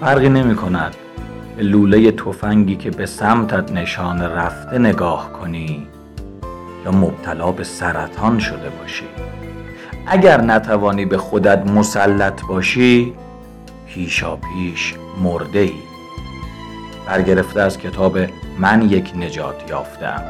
فرقی نمی کند به لوله تفنگی که به سمتت نشان رفته نگاه کنی یا مبتلا به سرطان شده باشی. اگر نتوانی به خودت مسلط باشی پیشا پیش مرده ای برگرفته از کتاب من یک نجات یافتم.